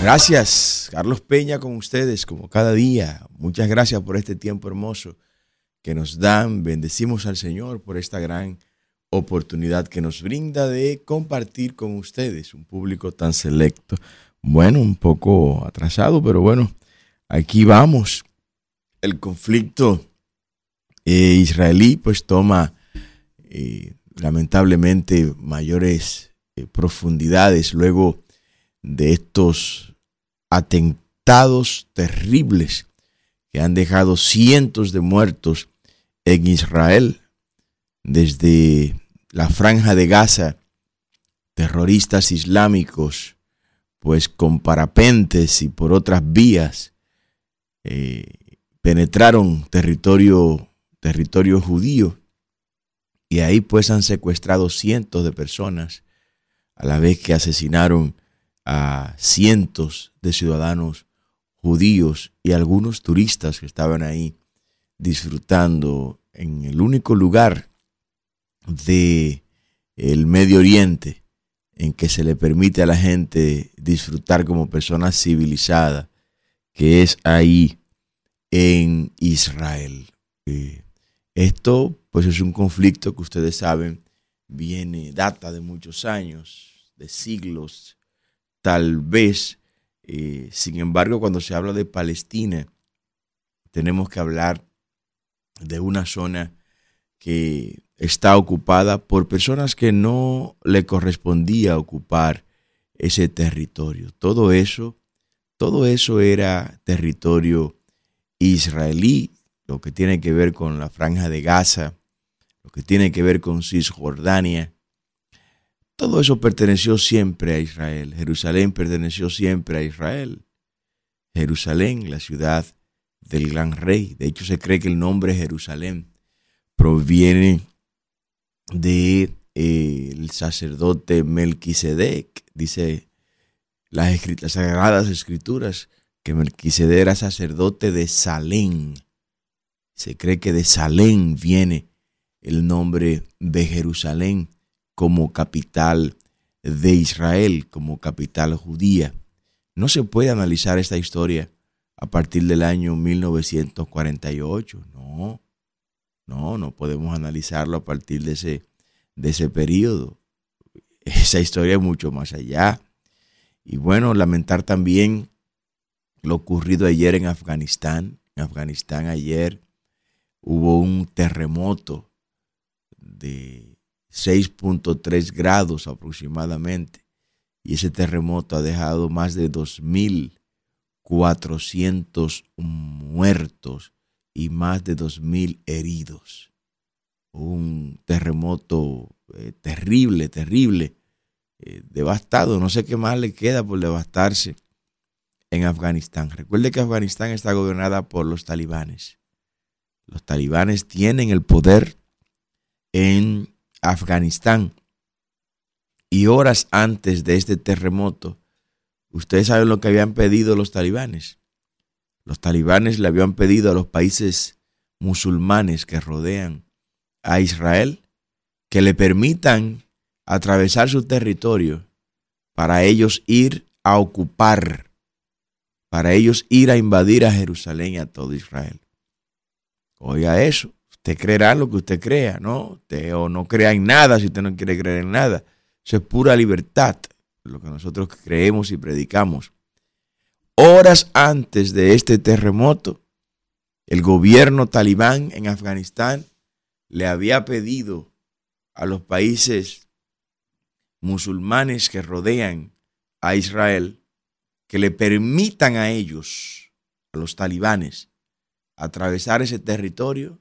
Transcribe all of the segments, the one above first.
Gracias, Carlos Peña, con ustedes, como cada día. Muchas gracias por este tiempo hermoso que nos dan. Bendecimos al Señor por esta gran oportunidad que nos brinda de compartir con ustedes, un público tan selecto. Bueno, un poco atrasado, pero bueno, aquí vamos. El conflicto eh, israelí pues toma eh, lamentablemente mayores eh, profundidades luego de estos atentados terribles que han dejado cientos de muertos en Israel desde la franja de Gaza, terroristas islámicos, pues con parapentes y por otras vías, penetraron territorio, territorio judío y ahí pues han secuestrado cientos de personas a la vez que asesinaron a cientos de ciudadanos judíos y algunos turistas que estaban ahí disfrutando en el único lugar de el Medio Oriente en que se le permite a la gente disfrutar como persona civilizada, que es ahí en Israel. Esto pues es un conflicto que ustedes saben viene, data de muchos años, de siglos, tal vez. Eh, sin embargo, cuando se habla de Palestina, tenemos que hablar de una zona que está ocupada por personas que no le correspondía ocupar ese territorio. Todo eso, todo eso era territorio israelí, lo que tiene que ver con la franja de Gaza, lo que tiene que ver con Cisjordania. Todo eso perteneció siempre a Israel. Jerusalén perteneció siempre a Israel. Jerusalén, la ciudad del gran rey. De hecho, se cree que el nombre Jerusalén proviene de eh, el sacerdote Melquisedec, dice las, las sagradas escrituras, que Melquisedec era sacerdote de Salén. Se cree que de Salén viene el nombre de Jerusalén como capital de Israel, como capital judía. No se puede analizar esta historia a partir del año 1948, no. No, no podemos analizarlo a partir de ese, de ese periodo. Esa historia es mucho más allá. Y bueno, lamentar también lo ocurrido ayer en Afganistán. En Afganistán ayer hubo un terremoto de 6.3 grados aproximadamente. Y ese terremoto ha dejado más de 2.400 muertos y más de 2.000 heridos. Un terremoto eh, terrible, terrible, eh, devastado. No sé qué más le queda por devastarse en Afganistán. Recuerde que Afganistán está gobernada por los talibanes. Los talibanes tienen el poder en Afganistán. Y horas antes de este terremoto, ustedes saben lo que habían pedido los talibanes los talibanes le habían pedido a los países musulmanes que rodean a Israel que le permitan atravesar su territorio para ellos ir a ocupar, para ellos ir a invadir a Jerusalén y a todo Israel. Oiga eso, usted creerá lo que usted crea, ¿no? O no crea en nada si usted no quiere creer en nada. Eso es pura libertad, lo que nosotros creemos y predicamos. Horas antes de este terremoto, el gobierno talibán en Afganistán le había pedido a los países musulmanes que rodean a Israel que le permitan a ellos, a los talibanes, atravesar ese territorio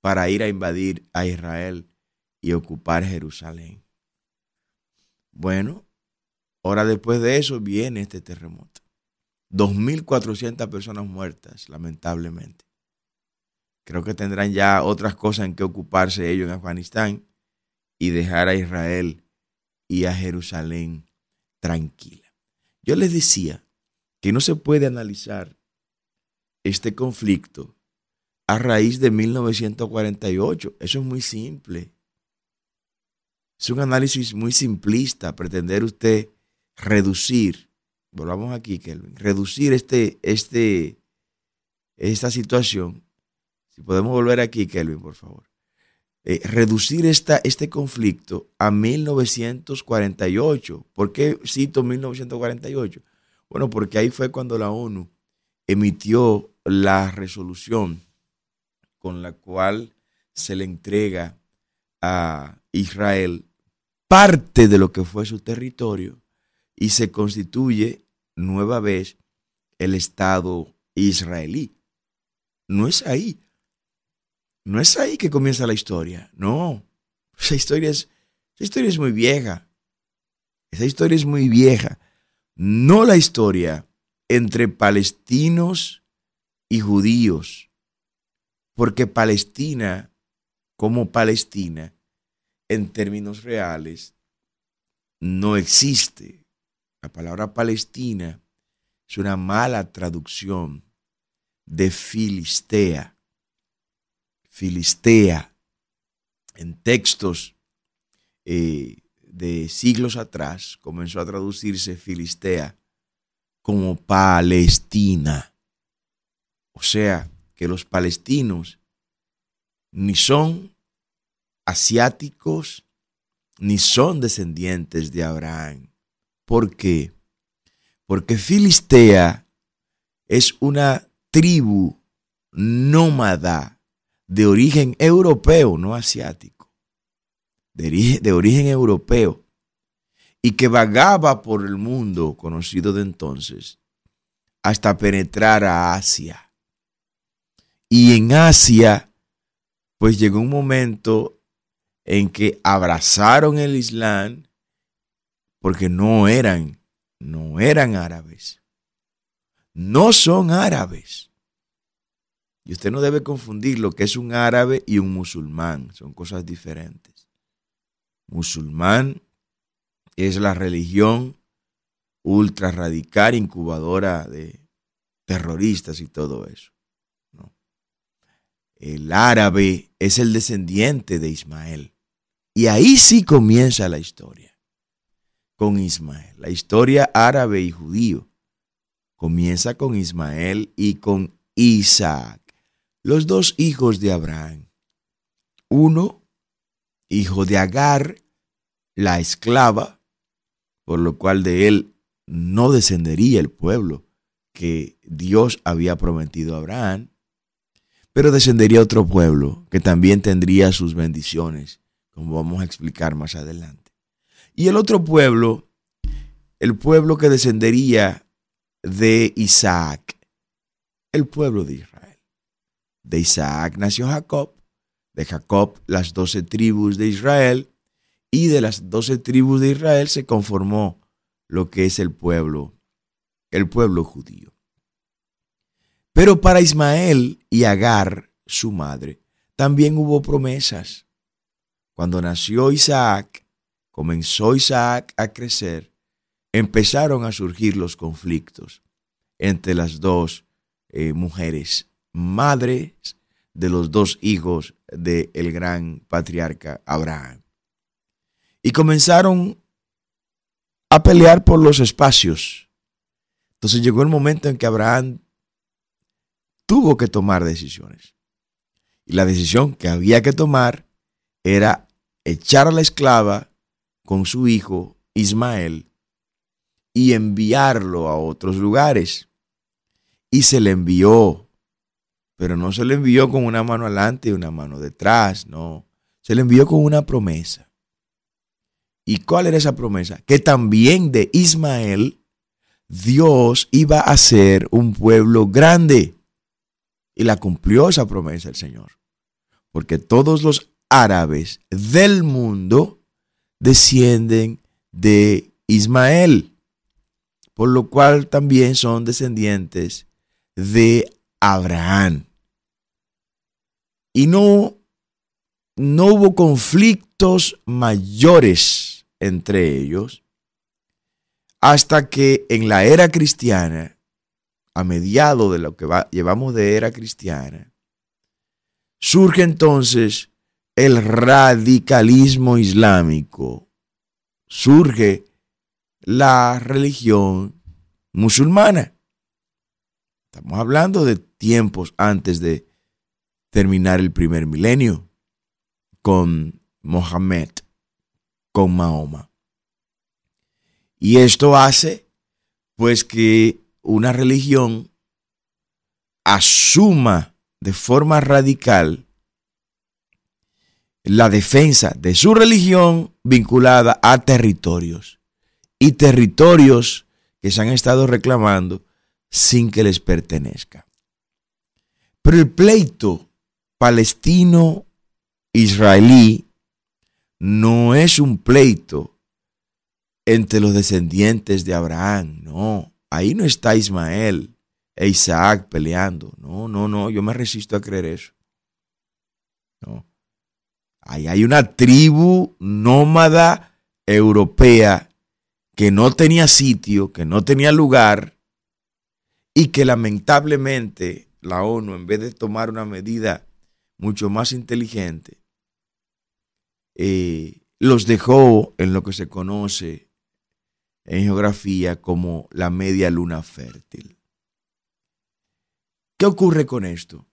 para ir a invadir a Israel y ocupar Jerusalén. Bueno, ahora después de eso viene este terremoto. 2.400 personas muertas, lamentablemente. Creo que tendrán ya otras cosas en que ocuparse ellos en Afganistán y dejar a Israel y a Jerusalén tranquila. Yo les decía que no se puede analizar este conflicto a raíz de 1948. Eso es muy simple. Es un análisis muy simplista pretender usted reducir, volvamos aquí, Kelvin, reducir este, este, esta situación. Si podemos volver aquí, Kelvin, por favor. Eh, reducir esta, este conflicto a 1948. ¿Por qué cito 1948? Bueno, porque ahí fue cuando la ONU emitió la resolución con la cual se le entrega a Israel parte de lo que fue su territorio y se constituye nueva vez el Estado israelí. No es ahí. No es ahí que comienza la historia. No. Esa historia es, esa historia es muy vieja. Esa historia es muy vieja. No la historia entre palestinos y judíos. Porque Palestina, como Palestina, en términos reales, no existe. La palabra Palestina es una mala traducción de Filistea. Filistea, en textos eh, de siglos atrás, comenzó a traducirse Filistea como Palestina. O sea, que los palestinos ni son asiáticos, ni son descendientes de Abraham. ¿Por qué? Porque Filistea es una tribu nómada de origen europeo, no asiático, de, origen europeo, y que vagaba por el mundo conocido de entonces hasta penetrar a Asia. Y en Asia, pues llegó un momento en que abrazaron el Islam porque no eran, no eran árabes. No son árabes. Y usted no debe confundir lo que es un árabe y un musulmán. Son cosas diferentes. Musulmán es la religión ultra radical, incubadora de terroristas y todo eso. El árabe es el descendiente de Ismael. Y ahí sí comienza la historia. Con Ismael. La historia árabe y judío comienza con Ismael y con Isaac los dos hijos de Abraham. Uno, hijo de Agar, la esclava, por lo cual de él no descendería el pueblo que Dios había prometido a Abraham, pero descendería otro pueblo que también tendría sus bendiciones, como vamos a explicar más adelante. Y el otro pueblo, el pueblo que descendería de Isaac, el pueblo de Israel. De Isaac nació Jacob, de Jacob las doce tribus de Israel, y de las doce tribus de Israel se conformó lo que es el pueblo, el pueblo judío. Pero para Ismael y Agar, su madre, también hubo promesas. Cuando nació Isaac, comenzó Isaac a crecer, empezaron a surgir los conflictos entre las dos eh, mujeres madres de los dos hijos del el gran patriarca Abraham. Y comenzaron a pelear por los espacios. Entonces llegó el momento en que Abraham tuvo que tomar decisiones. Y la decisión que había que tomar era echar a la esclava con su hijo Ismael y enviarlo a otros lugares. Y se le envió pero no se le envió con una mano adelante y una mano detrás, no. Se le envió con una promesa. ¿Y cuál era esa promesa? Que también de Ismael Dios iba a ser un pueblo grande. Y la cumplió esa promesa el Señor. Porque todos los árabes del mundo descienden de Ismael. Por lo cual también son descendientes de Abraham y no, no hubo conflictos mayores entre ellos hasta que en la era cristiana, a mediado de lo que llevamos de era cristiana, surge entonces el radicalismo islámico, surge la religión musulmana. Estamos hablando de tiempos antes de terminar el primer milenio con Mohammed, con Mahoma. Y esto hace pues que una religión asuma de forma radical la defensa de su religión vinculada a territorios y territorios que se han estado reclamando sin que les pertenezca. Pero el pleito palestino-israelí no es un pleito entre los descendientes de Abraham, no, ahí no está Ismael e Isaac peleando, no, no, no, yo me resisto a creer eso. No. Ahí hay una tribu nómada europea que no tenía sitio, que no tenía lugar y que lamentablemente la ONU, en vez de tomar una medida mucho más inteligente, eh, los dejó en lo que se conoce en geografía como la media luna fértil. ¿Qué ocurre con esto?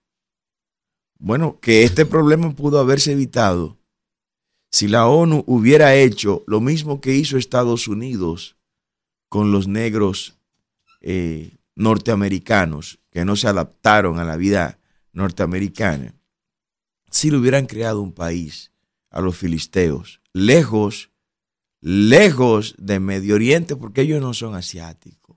Bueno, que este problema pudo haberse evitado si la ONU hubiera hecho lo mismo que hizo Estados Unidos con los negros eh, norteamericanos que no se adaptaron a la vida norteamericana, si le hubieran creado un país a los filisteos, lejos, lejos de Medio Oriente, porque ellos no son asiáticos.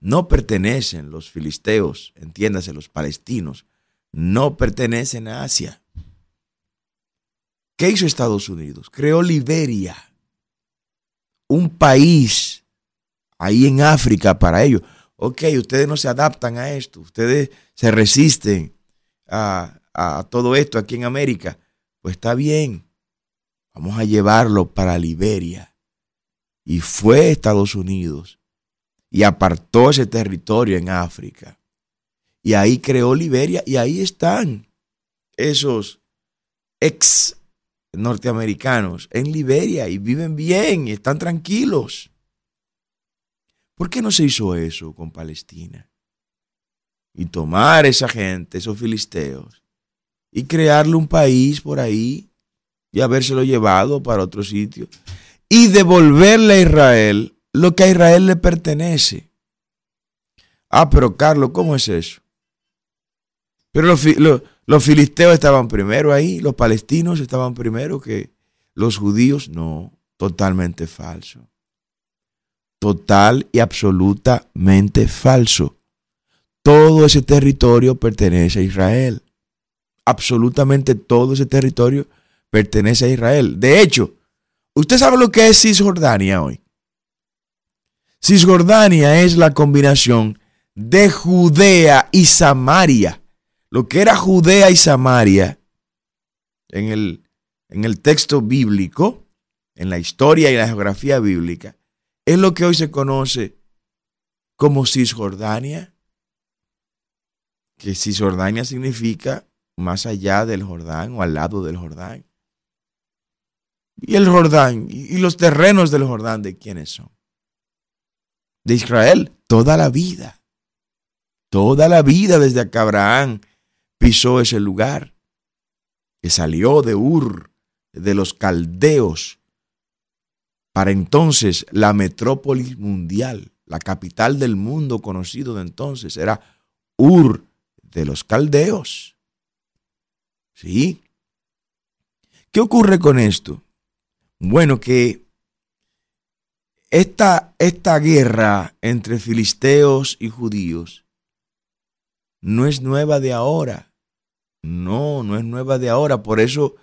No pertenecen los filisteos, entiéndase, los palestinos, no pertenecen a Asia. ¿Qué hizo Estados Unidos? Creó Liberia, un país ahí en África para ellos. Ok, ustedes no se adaptan a esto, ustedes se resisten a, a todo esto aquí en América. Pues está bien, vamos a llevarlo para Liberia. Y fue Estados Unidos y apartó ese territorio en África. Y ahí creó Liberia y ahí están esos ex norteamericanos en Liberia y viven bien y están tranquilos. ¿Por qué no se hizo eso con Palestina? Y tomar esa gente, esos filisteos, y crearle un país por ahí y habérselo llevado para otro sitio y devolverle a Israel lo que a Israel le pertenece. Ah, pero Carlos, ¿cómo es eso? Pero los, los filisteos estaban primero ahí, los palestinos estaban primero que los judíos. No, totalmente falso. Total y absolutamente falso. Todo ese territorio pertenece a Israel. Absolutamente todo ese territorio pertenece a Israel. De hecho, ¿usted sabe lo que es Cisjordania hoy? Cisjordania es la combinación de Judea y Samaria lo que era Judea y Samaria en el, en el texto bíblico, en la historia y la geografía bíblica, es lo que hoy se conoce como Cisjordania, que Cisjordania significa más allá del Jordán o al lado del Jordán. Y el Jordán y los terrenos del Jordán, ¿de quiénes son? De Israel, toda la vida. Toda la vida desde que Abraham pisó ese lugar, que salió de Ur, de los caldeos, para entonces la metrópolis mundial, la capital del mundo conocido de entonces, era Ur de los caldeos. ¿Sí? ¿Qué ocurre con esto? Bueno, que esta, esta guerra entre filisteos y judíos no es nueva de ahora. No, no es nueva de ahora. Por eso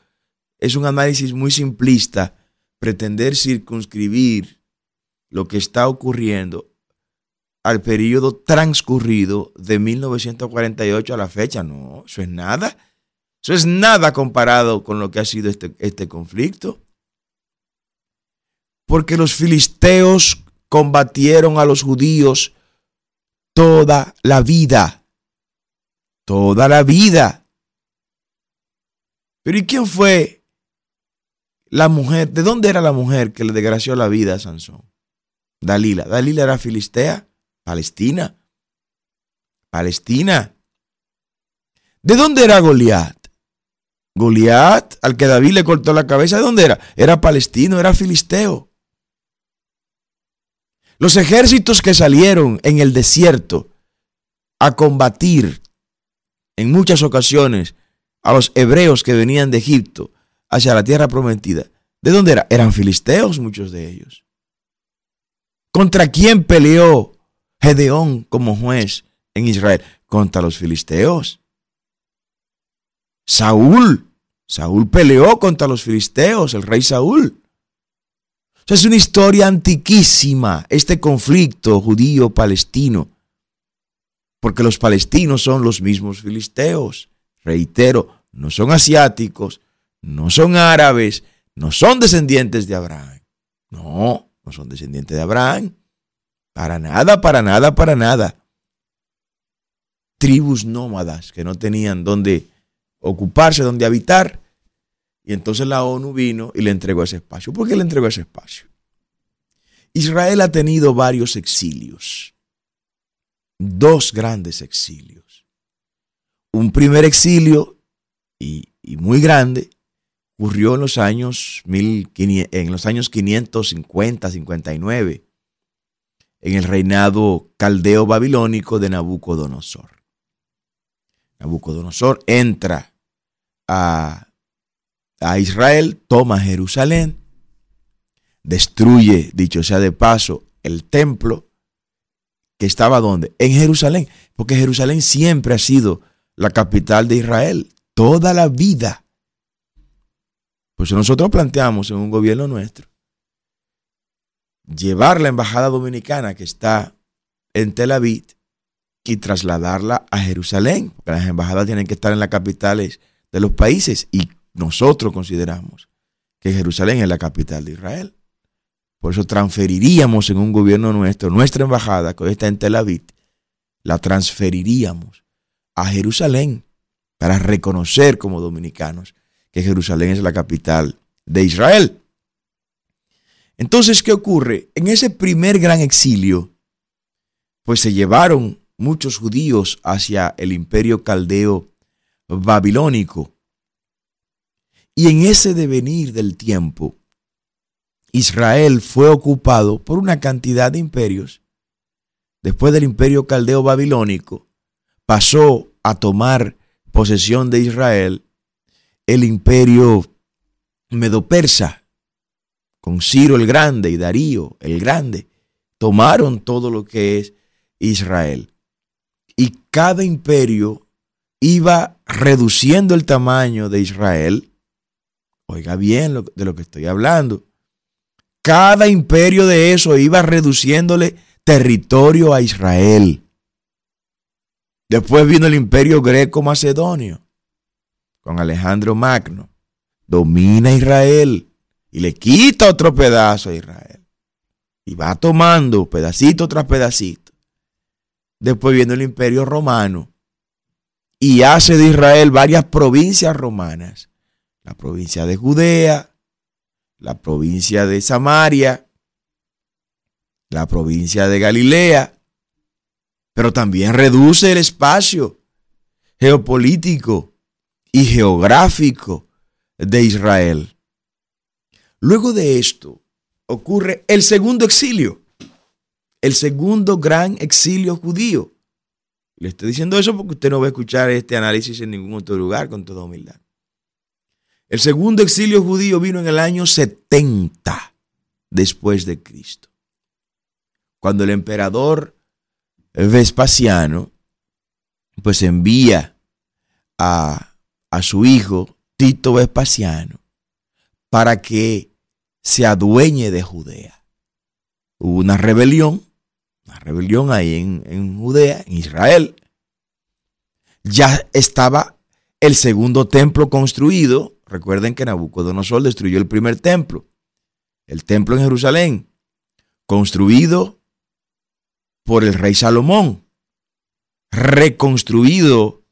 es un análisis muy simplista pretender circunscribir lo que está ocurriendo al periodo transcurrido de 1948 a la fecha. No, eso es nada. Eso es nada comparado con lo que ha sido este, este conflicto. Porque los filisteos combatieron a los judíos toda la vida. Toda la vida. Pero ¿y quién fue la mujer? ¿De dónde era la mujer que le desgració la vida a Sansón? Dalila. Dalila era filistea, Palestina. Palestina. ¿De dónde era Goliat? Goliat, al que David le cortó la cabeza, ¿de dónde era? Era palestino, era filisteo. Los ejércitos que salieron en el desierto a combatir en muchas ocasiones a los hebreos que venían de Egipto hacia la tierra prometida, ¿de dónde era? Eran filisteos muchos de ellos. ¿Contra quién peleó Gedeón como juez en Israel? Contra los filisteos. Saúl. Saúl peleó contra los filisteos, el rey Saúl. es una historia antiquísima, este conflicto judío-palestino, porque los palestinos son los mismos filisteos. Reitero, no son asiáticos, no son árabes, no son descendientes de Abraham. No, no son descendientes de Abraham. Para nada, para nada, para nada. Tribus nómadas que no tenían dónde ocuparse, donde habitar. Y entonces la ONU vino y le entregó ese espacio. ¿Por qué le entregó ese espacio? Israel ha tenido varios exilios, dos grandes exilios. Un primer exilio y, muy grande ocurrió en los años, en los años 550, 59, en el reinado caldeo babilónico de Nabucodonosor. Nabucodonosor entra a, Israel, toma Jerusalén, destruye, dicho sea de paso, el templo que estaba donde? En Jerusalén, porque Jerusalén siempre ha sido la capital de Israel, toda la vida. Pues nosotros planteamos en un gobierno nuestro llevar la embajada dominicana que está en Tel Aviv y trasladarla a Jerusalén, porque las embajadas tienen que estar en las capitales de los países y nosotros consideramos que Jerusalén es la capital de Israel. Por eso transferiríamos en un gobierno nuestro, nuestra embajada, que está en Tel Aviv, la transferiríamos a Jerusalén para reconocer como dominicanos que Jerusalén es la capital de Israel. Entonces, ¿qué ocurre? En ese primer gran exilio, pues se llevaron muchos judíos hacia el imperio caldeo babilónico. Y en ese devenir del tiempo, Israel fue ocupado por una cantidad de imperios. Después del imperio caldeo babilónico, pasó a tomar posesión de Israel el imperio medo-persa, con Ciro el Grande y Darío el Grande, tomaron todo lo que es Israel. Y cada imperio iba reduciendo el tamaño de Israel. Oiga bien de lo que estoy hablando. Cada imperio de eso iba reduciéndole territorio a Israel. Después vino el imperio greco-macedonio con Alejandro Magno. Domina Israel y le quita otro pedazo a Israel. Y va tomando pedacito tras pedacito. Después viene el imperio romano y hace de Israel varias provincias romanas. La provincia de Judea, la provincia de Samaria, la provincia de Galilea, pero también reduce el espacio geopolítico y geográfico de Israel. Luego de esto ocurre el segundo exilio, el segundo gran exilio judío. Le estoy diciendo eso porque usted no va a escuchar este análisis en ningún otro lugar con toda humildad. El segundo exilio judío vino en el año 70 después de Cristo, cuando el emperador Vespasiano pues envía a, a su hijo Tito Vespasiano para que se adueñe de Judea. Hubo una rebelión una rebelión ahí en, Judea, en Israel. Ya estaba el segundo templo construido. Recuerden que Nabucodonosor destruyó el primer templo, el templo en Jerusalén, construido por el rey Salomón, reconstruido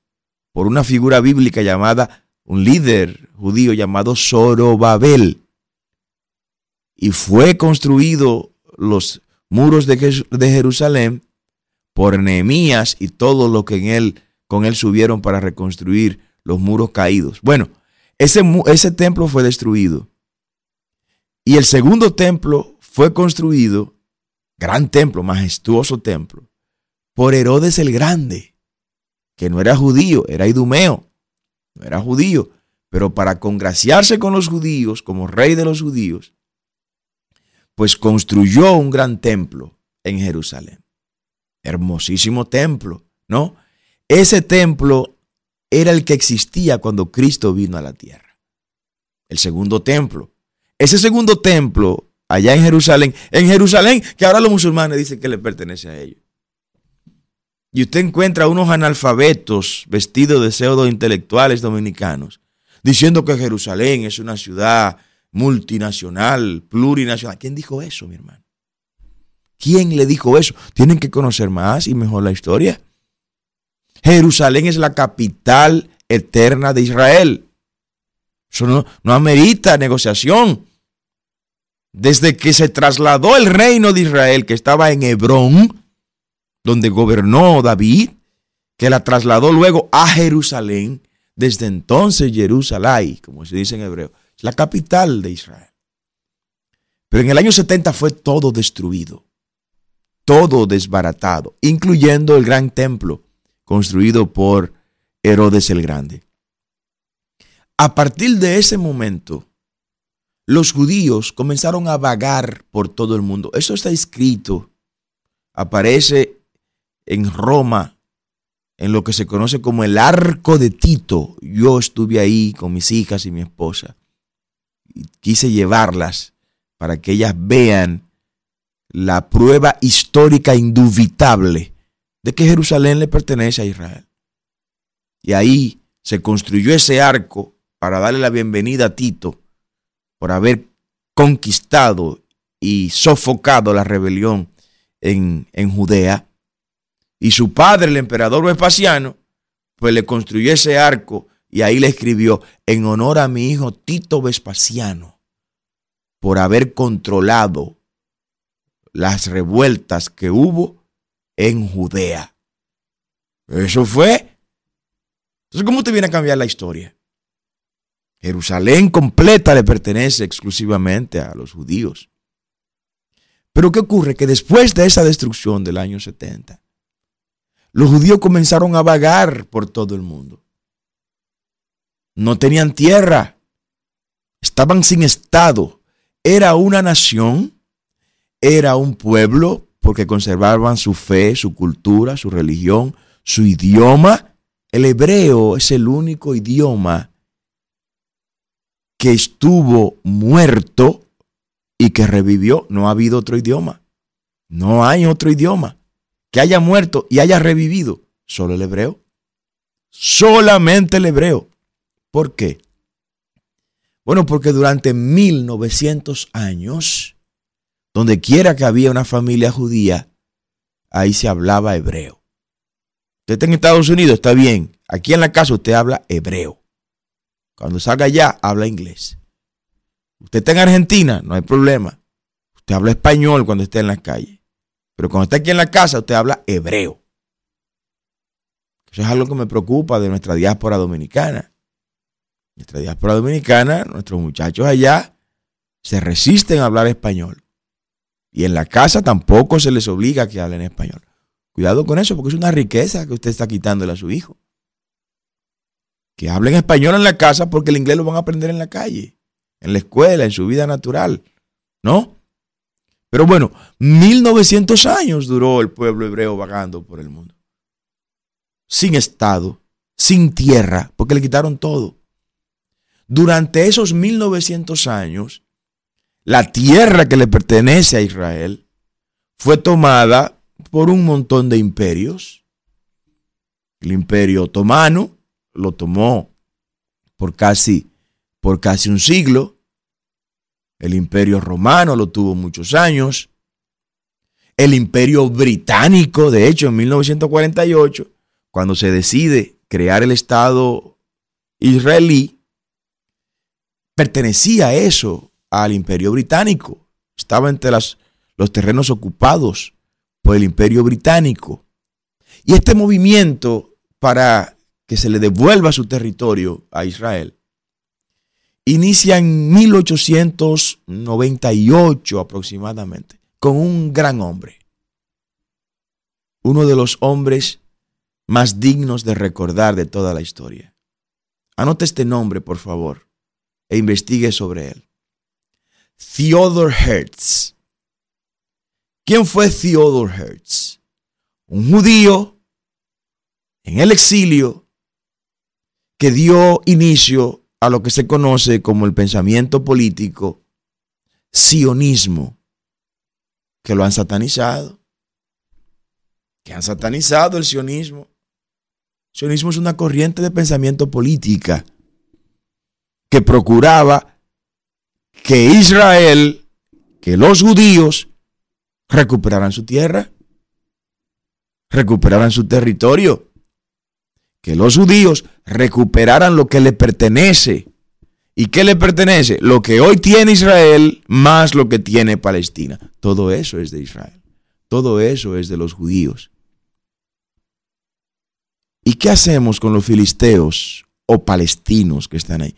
por una figura bíblica llamada un líder judío llamado Zorobabel. Y fue construido los muros de, Jerusalén por Nehemías y todo lo que en él, con él subieron para reconstruir los muros caídos. Bueno, ese, ese templo fue destruido. Y el segundo templo fue construido, gran templo, majestuoso templo, por Herodes el Grande, que no era judío, era idumeo, no era judío, pero para congraciarse con los judíos, como rey de los judíos, pues construyó un gran templo en Jerusalén. Hermosísimo templo, ¿no? Ese templo era el que existía cuando Cristo vino a la tierra. El segundo templo. Ese segundo templo, allá en Jerusalén, en Jerusalén, que ahora los musulmanes dicen que le pertenece a ellos. Y usted encuentra unos analfabetos vestidos de pseudo intelectuales dominicanos diciendo que Jerusalén es una ciudad multinacional, plurinacional. ¿Quién dijo eso, mi hermano? ¿Quién le dijo eso? Tienen que conocer más y mejor la historia. Jerusalén es la capital eterna de Israel. Eso no, no amerita negociación. Desde que se trasladó el reino de Israel, que estaba en Hebrón, donde gobernó David, que la trasladó luego a Jerusalén, desde entonces Jerusalén, como se dice en hebreo, la capital de Israel. Pero en el año 70 fue todo destruido, todo desbaratado, incluyendo el gran templo construido por Herodes el Grande. A partir de ese momento, los judíos comenzaron a vagar por todo el mundo. Eso está escrito, aparece en Roma, en lo que se conoce como el arco de Tito. Yo estuve ahí con mis hijas y mi esposa. Quise llevarlas para que ellas vean la prueba histórica indubitable de que Jerusalén le pertenece a Israel. Y ahí se construyó ese arco para darle la bienvenida a Tito por haber conquistado y sofocado la rebelión en, en Judea. Y su padre, el emperador Vespasiano, pues le construyó ese arco y ahí le escribió en honor a mi hijo Tito Vespasiano por haber controlado las revueltas que hubo en Judea. Eso fue. Entonces, ¿cómo te viene a cambiar la historia? Jerusalén completa le pertenece exclusivamente a los judíos. Pero ¿qué ocurre? Que después de esa destrucción del año 70, los judíos comenzaron a vagar por todo el mundo. No tenían tierra, estaban sin estado. Era una nación, era un pueblo, porque conservaban su fe, su cultura, su religión, su idioma. El hebreo es el único idioma que estuvo muerto y que revivió. No ha habido otro idioma. No hay otro idioma que haya muerto y haya revivido? Solo el hebreo. Solamente el hebreo. ¿Por qué? Bueno, porque durante 1900 años, donde quiera que había una familia judía, ahí se hablaba hebreo. Usted está en Estados Unidos, está bien. Aquí en la casa usted habla hebreo. Cuando salga allá, habla inglés. Usted está en Argentina, no hay problema. Usted habla español cuando esté en la calle. Pero cuando está aquí en la casa, usted habla hebreo. Eso es algo que me preocupa de nuestra diáspora dominicana. Nuestra diáspora dominicana, nuestros muchachos allá, se resisten a hablar español. Y en la casa tampoco se les obliga a que hablen español. Cuidado con eso, porque es una riqueza que usted está quitándole a su hijo. Que hablen español en la casa porque el inglés lo van a aprender en la calle, en la escuela, en su vida natural. ¿No? Pero bueno, 1900 años duró el pueblo hebreo vagando por el mundo. Sin Estado, sin tierra, porque le quitaron todo. Durante esos 1900 años, la tierra que le pertenece a Israel fue tomada por un montón de imperios. El imperio otomano lo tomó por casi, por casi un siglo. El imperio romano lo tuvo muchos años. El imperio británico, de hecho, en 1948, cuando se decide crear el Estado israelí, pertenecía eso al imperio británico. Estaba entre los terrenos ocupados por el imperio británico. Y este movimiento para que se le devuelva su territorio a Israel inicia en 1898 aproximadamente, con un gran hombre, uno de los hombres más dignos de recordar de toda la historia. Anote este nombre, por favor, e investigue sobre él. Theodore Hertz. ¿Quién fue Theodore Hertz? Un judío en el exilio que dio inicio a lo que se conoce como el pensamiento político sionismo, que lo han satanizado, que han satanizado el sionismo. El sionismo es una corriente de pensamiento política que procuraba que Israel, que los judíos recuperaran su tierra, recuperaran su territorio que los judíos recuperaran lo que le pertenece. ¿Y qué le pertenece? Lo que hoy tiene Israel más lo que tiene Palestina. Todo eso es de Israel. Todo eso es de los judíos. ¿Y qué hacemos con los filisteos o palestinos que están ahí?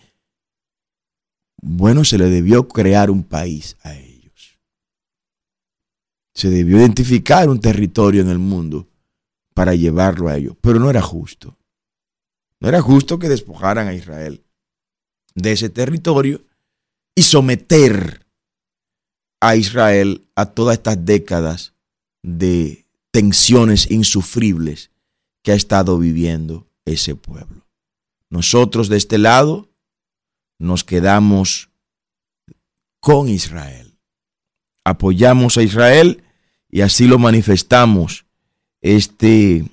Bueno, se le debió crear un país a ellos. Se debió identificar un territorio en el mundo para llevarlo a ellos, pero no era justo. No era justo que despojaran a Israel de ese territorio y someter a Israel a todas estas décadas de tensiones insufribles que ha estado viviendo ese pueblo. Nosotros de este lado nos quedamos con Israel. Apoyamos a Israel y así lo manifestamos este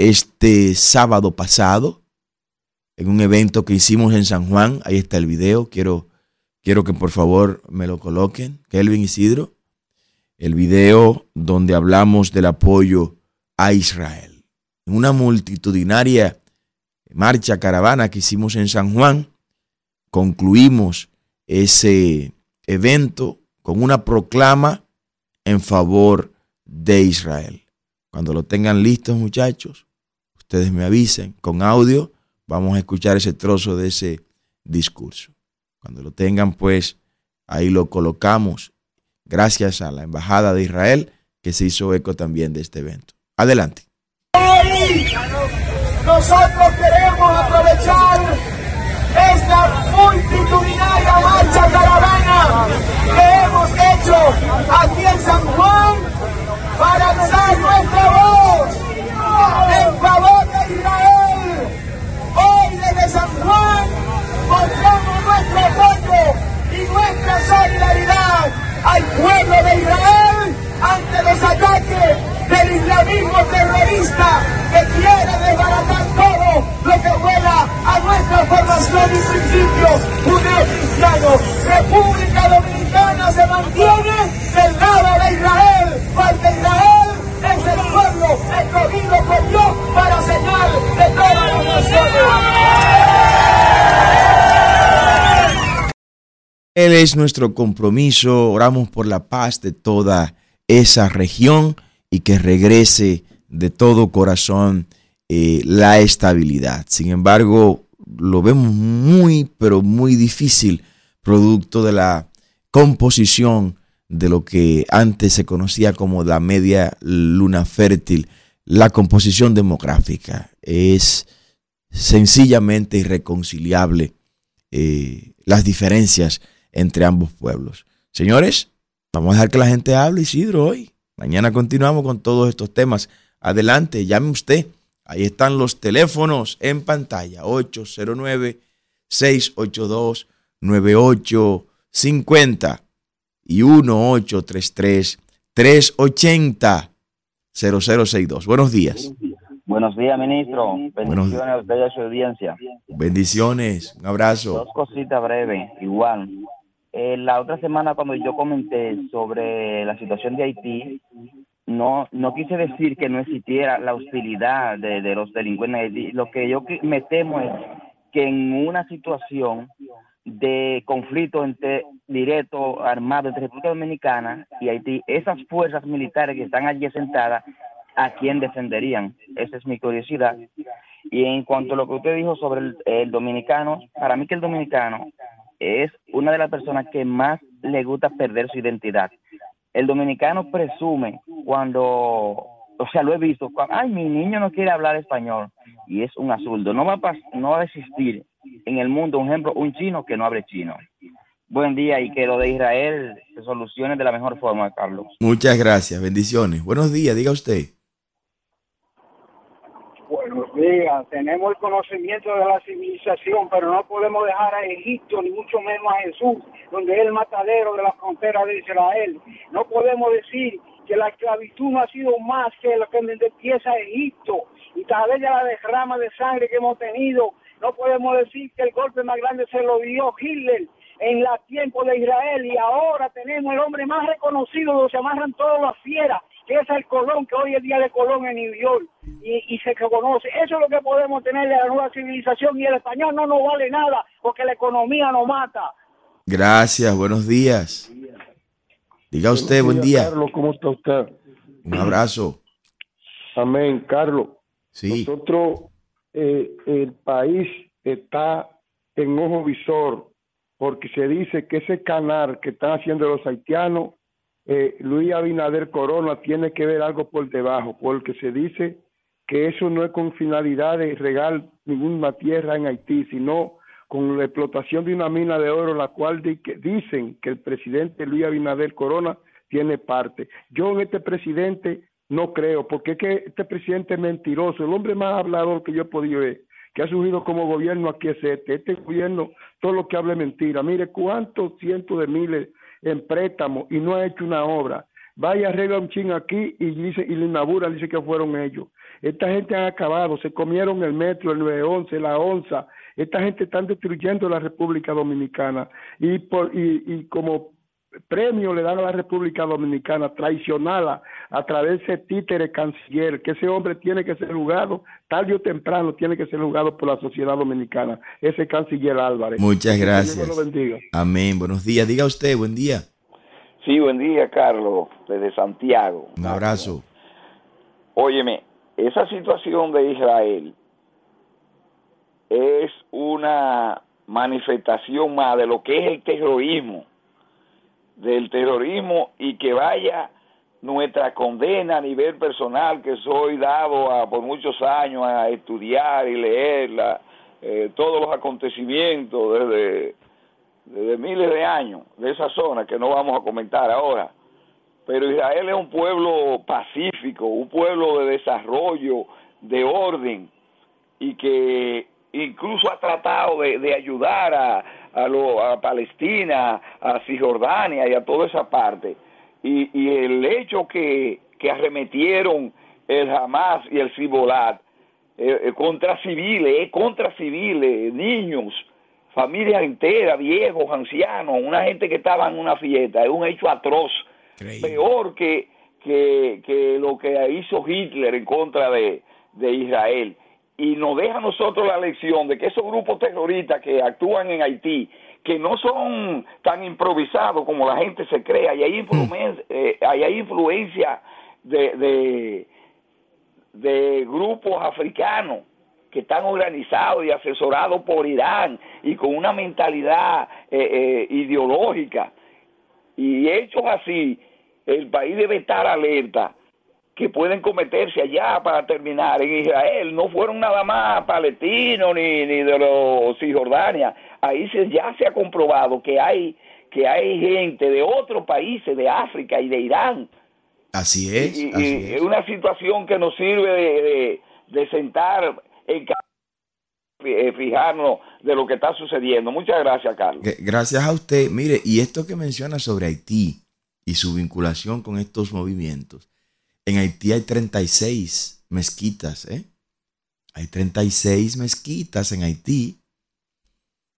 este sábado pasado en un evento que hicimos en San Juan. Ahí está el video. Quiero, quiero que por favor me lo coloquen. Kelvin Isidro. El video donde hablamos del apoyo a Israel. En una multitudinaria marcha caravana que hicimos en San Juan, concluimos ese evento con una proclama en favor de Israel. Cuando lo tengan listos, muchachos, ustedes me avisen con audio, vamos a escuchar ese trozo de ese discurso. Cuando lo tengan, pues ahí lo colocamos, gracias a la Embajada de Israel, que se hizo eco también de este evento. Adelante. nosotros queremos aprovechar esta multitudinaria marcha caravana que hemos hecho aquí en San Juan para alzar nuestra voz en favor Israel. Hoy desde San Juan mostramos nuestro apoyo y nuestra solidaridad al pueblo de Israel ante los ataques del islamismo terrorista que quiere desbaratar todo lo que vuela nuestra y principios judeo-cristianos. República Dominicana se mantiene del lado de Israel, porque Israel es el pueblo escogido por Dios para señal de todas las naciones. Él es nuestro compromiso. Oramos por la paz de toda esa región y que regrese de todo corazón eh, la estabilidad. Sin embargo, lo vemos muy, pero muy difícil, producto de la composición de lo que antes se conocía como la media luna fértil, la composición demográfica. Es sencillamente irreconciliable eh, las diferencias entre ambos pueblos. Señores, vamos a dejar que la gente hable, Isidro, hoy. Mañana continuamos con todos estos temas. Adelante, llame usted. Ahí están los teléfonos en pantalla. 809-682-9850 y 1833-380-0062. Buenos días. Buenos días, ministro. Bendiciones a usted y a su audiencia. Bendiciones. Un abrazo. Dos cositas breves, igual. Eh, la otra semana cuando yo comenté sobre la situación de Haití, no no quise decir que no existiera la hostilidad de, de los delincuentes. Lo que yo me temo es que en una situación de conflicto entre directo armado entre República Dominicana y Haití, esas fuerzas militares que están allí sentadas, ¿a quién defenderían? Esa es mi curiosidad. Y en cuanto a lo que usted dijo sobre el, el dominicano, para mí que el dominicano es una de las personas que más le gusta perder su identidad. El dominicano presume cuando, o sea, lo he visto, cuando, ay, mi niño no quiere hablar español y es un absurdo. No va a, no va a existir en el mundo, un ejemplo, un chino que no hable chino. Buen día y que lo de Israel se solucione de la mejor forma, Carlos. Muchas gracias, bendiciones. Buenos días, diga usted. Buenos días, tenemos el conocimiento de la civilización, pero no podemos dejar a Egipto, ni mucho menos a Jesús, donde es el matadero de la frontera de Israel. No podemos decir que la esclavitud no ha sido más que lo que empieza Egipto y tal vez ya la derrama de sangre que hemos tenido. No podemos decir que el golpe más grande se lo dio Hitler en la tiempo de Israel y ahora tenemos el hombre más reconocido donde se amarran todas las fieras, que es el Colón, que hoy es día de Colón en New York y, y se reconoce. Eso es lo que podemos tener de la nueva civilización y el español no nos vale nada porque la economía nos mata. Gracias, buenos días. Diga usted, buen día. Carlos, ¿cómo está usted? Un abrazo. Amén, Carlos. Sí, Nosotros, eh, el país está en ojo visor porque se dice que ese canal que están haciendo los haitianos, eh, Luis Abinader Corona tiene que ver algo por debajo, porque se dice que eso no es con finalidad de regar ninguna tierra en Haití, sino con la explotación de una mina de oro, la cual dicen que el presidente Luis Abinader Corona tiene parte. Yo en este presidente no creo, porque es que este presidente es mentiroso, el hombre más hablador que yo he podido ver, que ha surgido como gobierno aquí es este. Este gobierno, todo lo que habla es mentira. Mire, cuántos cientos de miles en préstamo y no ha hecho una obra. Vaya, arregla un ching aquí y dice y le inauguran, dice que fueron ellos. Esta gente ha acabado, se comieron el metro, el 911, la onza. Esta gente está destruyendo la República Dominicana y por y, y como premio le dan a la República Dominicana traicionarla a través de ese títere canciller, que ese hombre tiene que ser juzgado, tarde o temprano tiene que ser juzgado por la sociedad dominicana, ese canciller Álvarez. muchas Que Dios gracias. lo bendiga. Amén, buenos días. Diga usted, buen día. Sí, buen día, Carlos, desde Santiago. Un abrazo. Óyeme, esa situación de Israel es una manifestación más de lo que es el terrorismo, del terrorismo y que vaya nuestra condena a nivel personal, que soy dado a, por muchos años a estudiar y leer eh, todos los acontecimientos desde miles de años de esa zona que no vamos a comentar ahora. Pero Israel es un pueblo pacífico, un pueblo de desarrollo, de orden, y que incluso ha tratado de, ayudar a, Palestina, a Cisjordania y a toda esa parte. Y, el hecho que, que arremetieron el Hamas y el Cibolat eh, eh, contra civiles, eh, contra civiles, niños, familias enteras, viejos, ancianos, una gente que estaba en una fiesta, es un hecho atroz, Increíble. peor que, que, que lo que hizo Hitler en contra de, de Israel. Y nos deja a nosotros la lección de que esos grupos terroristas que actúan en Haití, que no son tan improvisados como la gente se crea, y hay, influen- eh, hay, hay influencia de, de, de grupos africanos que están organizados y asesorados por Irán y con una mentalidad eh, eh, ideológica. Y hechos así, el país debe estar alerta que pueden cometerse allá para terminar en Israel. No fueron nada más palestinos ni, ni de los Cisjordania. Ahí se, ya se ha comprobado que hay que hay gente de otros países, de África y de Irán, Así es, y, y- así y es. una situación que nos sirve de, de- de sentar en eh, fijarnos de lo que está sucediendo. Muchas gracias, Carlos. Gracias a usted. Mire, y esto que menciona sobre Haití y su vinculación con estos movimientos. En Haití hay 36 mezquitas, ¿eh? Hay 36 mezquitas en Haití.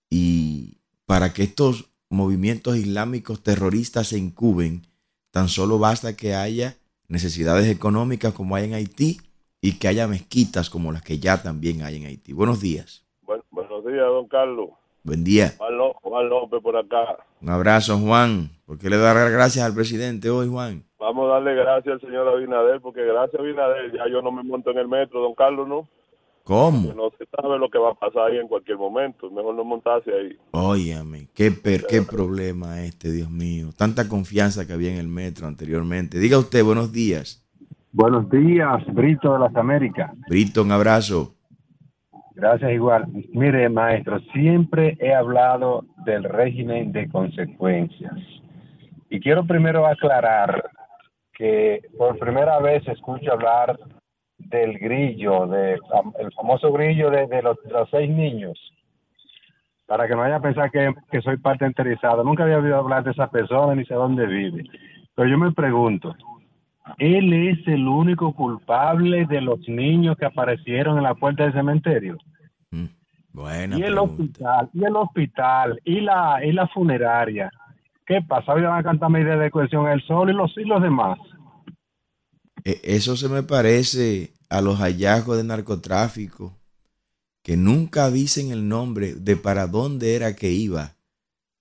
Y para que estos movimientos islámicos terroristas se incuben, tan solo basta que haya necesidades económicas como hay en Haití y que haya mezquitas como las que ya también hay en Haití. Buenos días. Buen- buenos días, don Carlos. Buen día. Juan, Ló- Juan López por acá. Un abrazo, Juan. ¿Por qué le da gracias al presidente hoy, Juan? Vamos a darle gracias al señor Abinader, porque gracias a Abinader ya yo no me monto en el metro, don Carlos, ¿no? ¿Cómo? No se sabe lo que va a pasar ahí en cualquier momento. Mejor no montarse ahí. Óyame, qué, per- qué problema este, Dios mío. Tanta confianza que había en el metro anteriormente. Diga usted, buenos días. Buenos días, Brito de las Américas. Brito, un abrazo. Gracias igual. Mire, maestro, siempre he hablado del régimen de consecuencias. Y quiero primero aclarar que por primera vez escucho hablar del grillo, el famoso grillo de, los, seis niños. Para que no vaya a pensar que, que soy parte interesado. Nunca había oído hablar de esa persona ni sé dónde vive. Pero yo me pregunto, él es el único culpable de los niños que aparecieron en la puerta del cementerio. Buena y el pregunta. hospital, y el hospital, y la, y la funeraria. ¿Qué pasa? Hoy van a cantar medida de cohesión el sol y los, y los demás. E- Eso se me parece a los hallazgos de narcotráfico, que nunca dicen el nombre de para dónde era que iba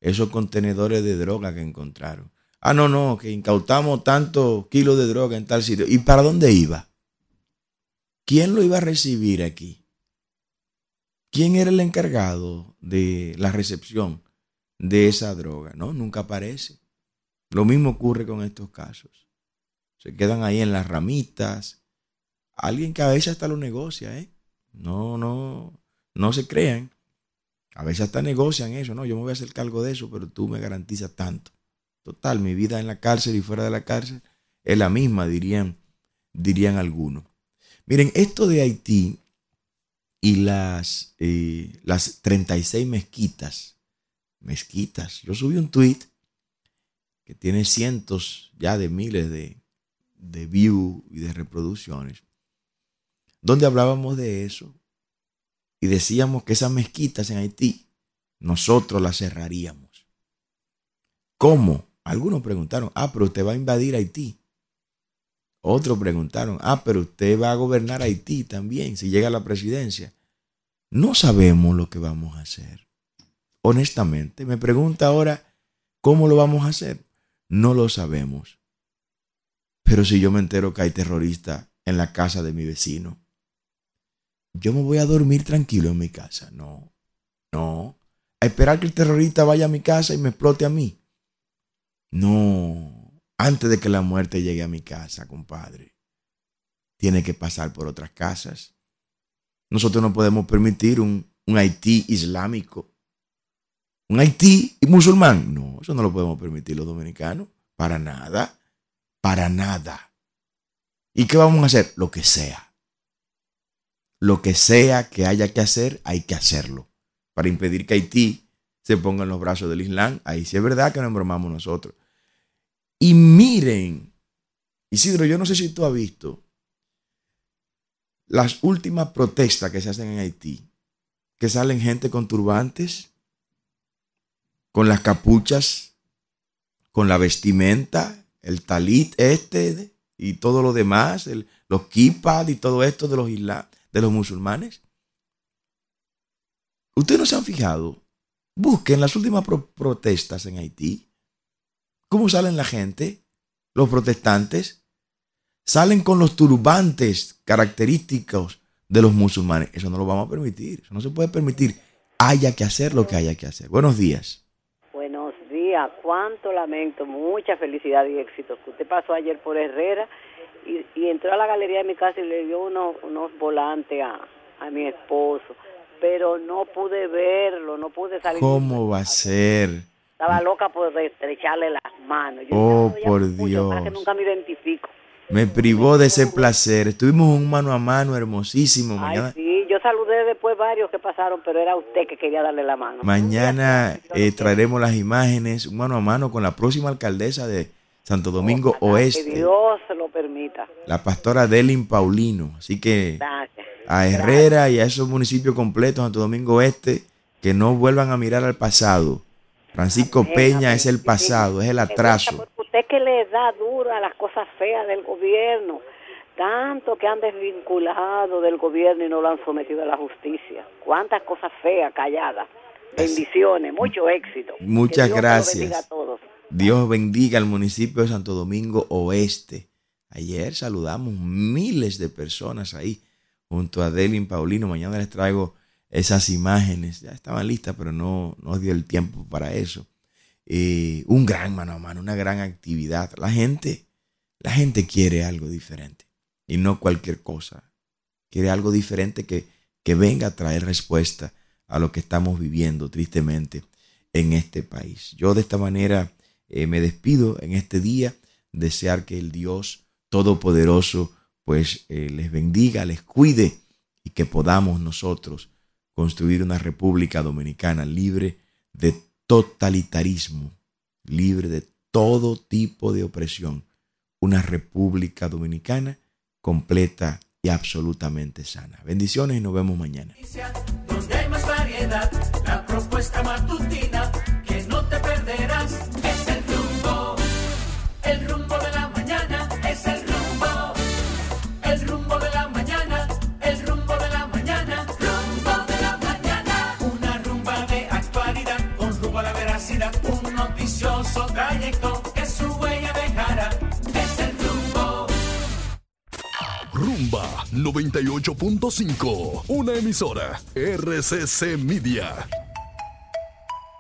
esos contenedores de droga que encontraron. Ah, no, no, que incautamos tantos kilos de droga en tal sitio. ¿Y para dónde iba? ¿Quién lo iba a recibir aquí? ¿Quién era el encargado de la recepción de esa droga? No, nunca aparece. Lo mismo ocurre con estos casos. Se quedan ahí en las ramitas. Alguien que a veces hasta lo negocia, ¿eh? No, no, no se crean. A veces hasta negocian eso, ¿no? Yo me voy a hacer cargo de eso, pero tú me garantizas tanto. Total, mi vida en la cárcel y fuera de la cárcel es la misma, dirían, dirían algunos. Miren, esto de Haití y las, eh, las 36 mezquitas, mezquitas. Yo subí un tweet que tiene cientos ya de miles de, de views y de reproducciones, donde hablábamos de eso y decíamos que esas mezquitas en Haití nosotros las cerraríamos. ¿Cómo? Algunos preguntaron, ah, pero usted va a invadir Haití. Otros preguntaron, ah, pero usted va a gobernar Haití también si llega a la presidencia. No sabemos lo que vamos a hacer. Honestamente, me pregunta ahora, ¿cómo lo vamos a hacer? No lo sabemos. Pero si yo me entero que hay terroristas en la casa de mi vecino, yo me voy a dormir tranquilo en mi casa. No, no. A esperar que el terrorista vaya a mi casa y me explote a mí. No, antes de que la muerte llegue a mi casa, compadre, tiene que pasar por otras casas. Nosotros no podemos permitir un, Haití islámico. Un Haití musulmán. No, eso no lo podemos permitir los dominicanos. Para nada. Para nada. ¿Y qué vamos a hacer? Lo que sea. Lo que sea que haya que hacer, hay que hacerlo. Para impedir que Haití se ponga en los brazos del Islam. Ahí sí es verdad que nos embromamos nosotros. Y miren, Isidro, yo no sé si tú has visto las últimas protestas que se hacen en Haití, que salen gente con turbantes, con las capuchas, con la vestimenta, el talit este y todo lo demás, los kippah y todo esto de los, de los musulmanes. Ustedes no se han fijado. Busquen las últimas pro- protestas en Haití. ¿Cómo salen la gente? Los protestantes salen con los turbantes característicos de los musulmanes. Eso no lo vamos a permitir. Eso no se puede permitir. Haya que hacer lo que haya que hacer. Buenos días. Buenos días, cuánto lamento, mucha felicidad y éxito. Usted pasó ayer por Herrera y, y entró a la galería de mi casa y le dio unos, unos volantes a, a mi esposo, pero no pude verlo, no pude salir. ¿Cómo va a ser? Estaba loca por estrecharle las manos. Yo Oh, por mucho, para que Dios. nunca me identifico. Me privó de ese placer. Estuvimos un mano a mano hermosísimo. Ay, Mañana, sí, yo saludé después varios que pasaron, pero era usted que quería darle la mano. mañana eh, traeremos las imágenes un mano a mano con la próxima alcaldesa de Santo Domingo Que Oeste, Dios se lo permita. la pastora Delin Paulino. Así que Gracias. a Herrera y a esos municipios completos, Santo Domingo Oeste, que no vuelvan a mirar al pasado. Francisco Peña es el pasado, es el atraso. Usted que le da duro a las cosas feas del gobierno, tanto que han desvinculado del gobierno y no lo han sometido a la justicia. Cuántas cosas feas calladas. Bendiciones, mucho éxito. Muchas Dios gracias. bendiga a todos. Dios bendiga al municipio de Santo Domingo Oeste. Ayer saludamos miles de personas ahí junto a Delin Paulino. Mañana les traigo esas imágenes. Ya estaban listas, pero no, no dio el tiempo para eso. Eh, un gran mano a mano, una gran actividad. La gente, la gente quiere algo diferente y no cualquier cosa. Quiere algo diferente que, que venga a traer respuesta a lo que estamos viviendo tristemente en este país. Yo de esta manera eh, me despido en este día, desear que el Dios Todopoderoso pues eh, les bendiga, les cuide y que podamos nosotros construir una República Dominicana libre de totalitarismo, libre de todo tipo de opresión, una República Dominicana completa y absolutamente sana. Bendiciones y nos vemos mañana. 98.5, una emisora RCC Media.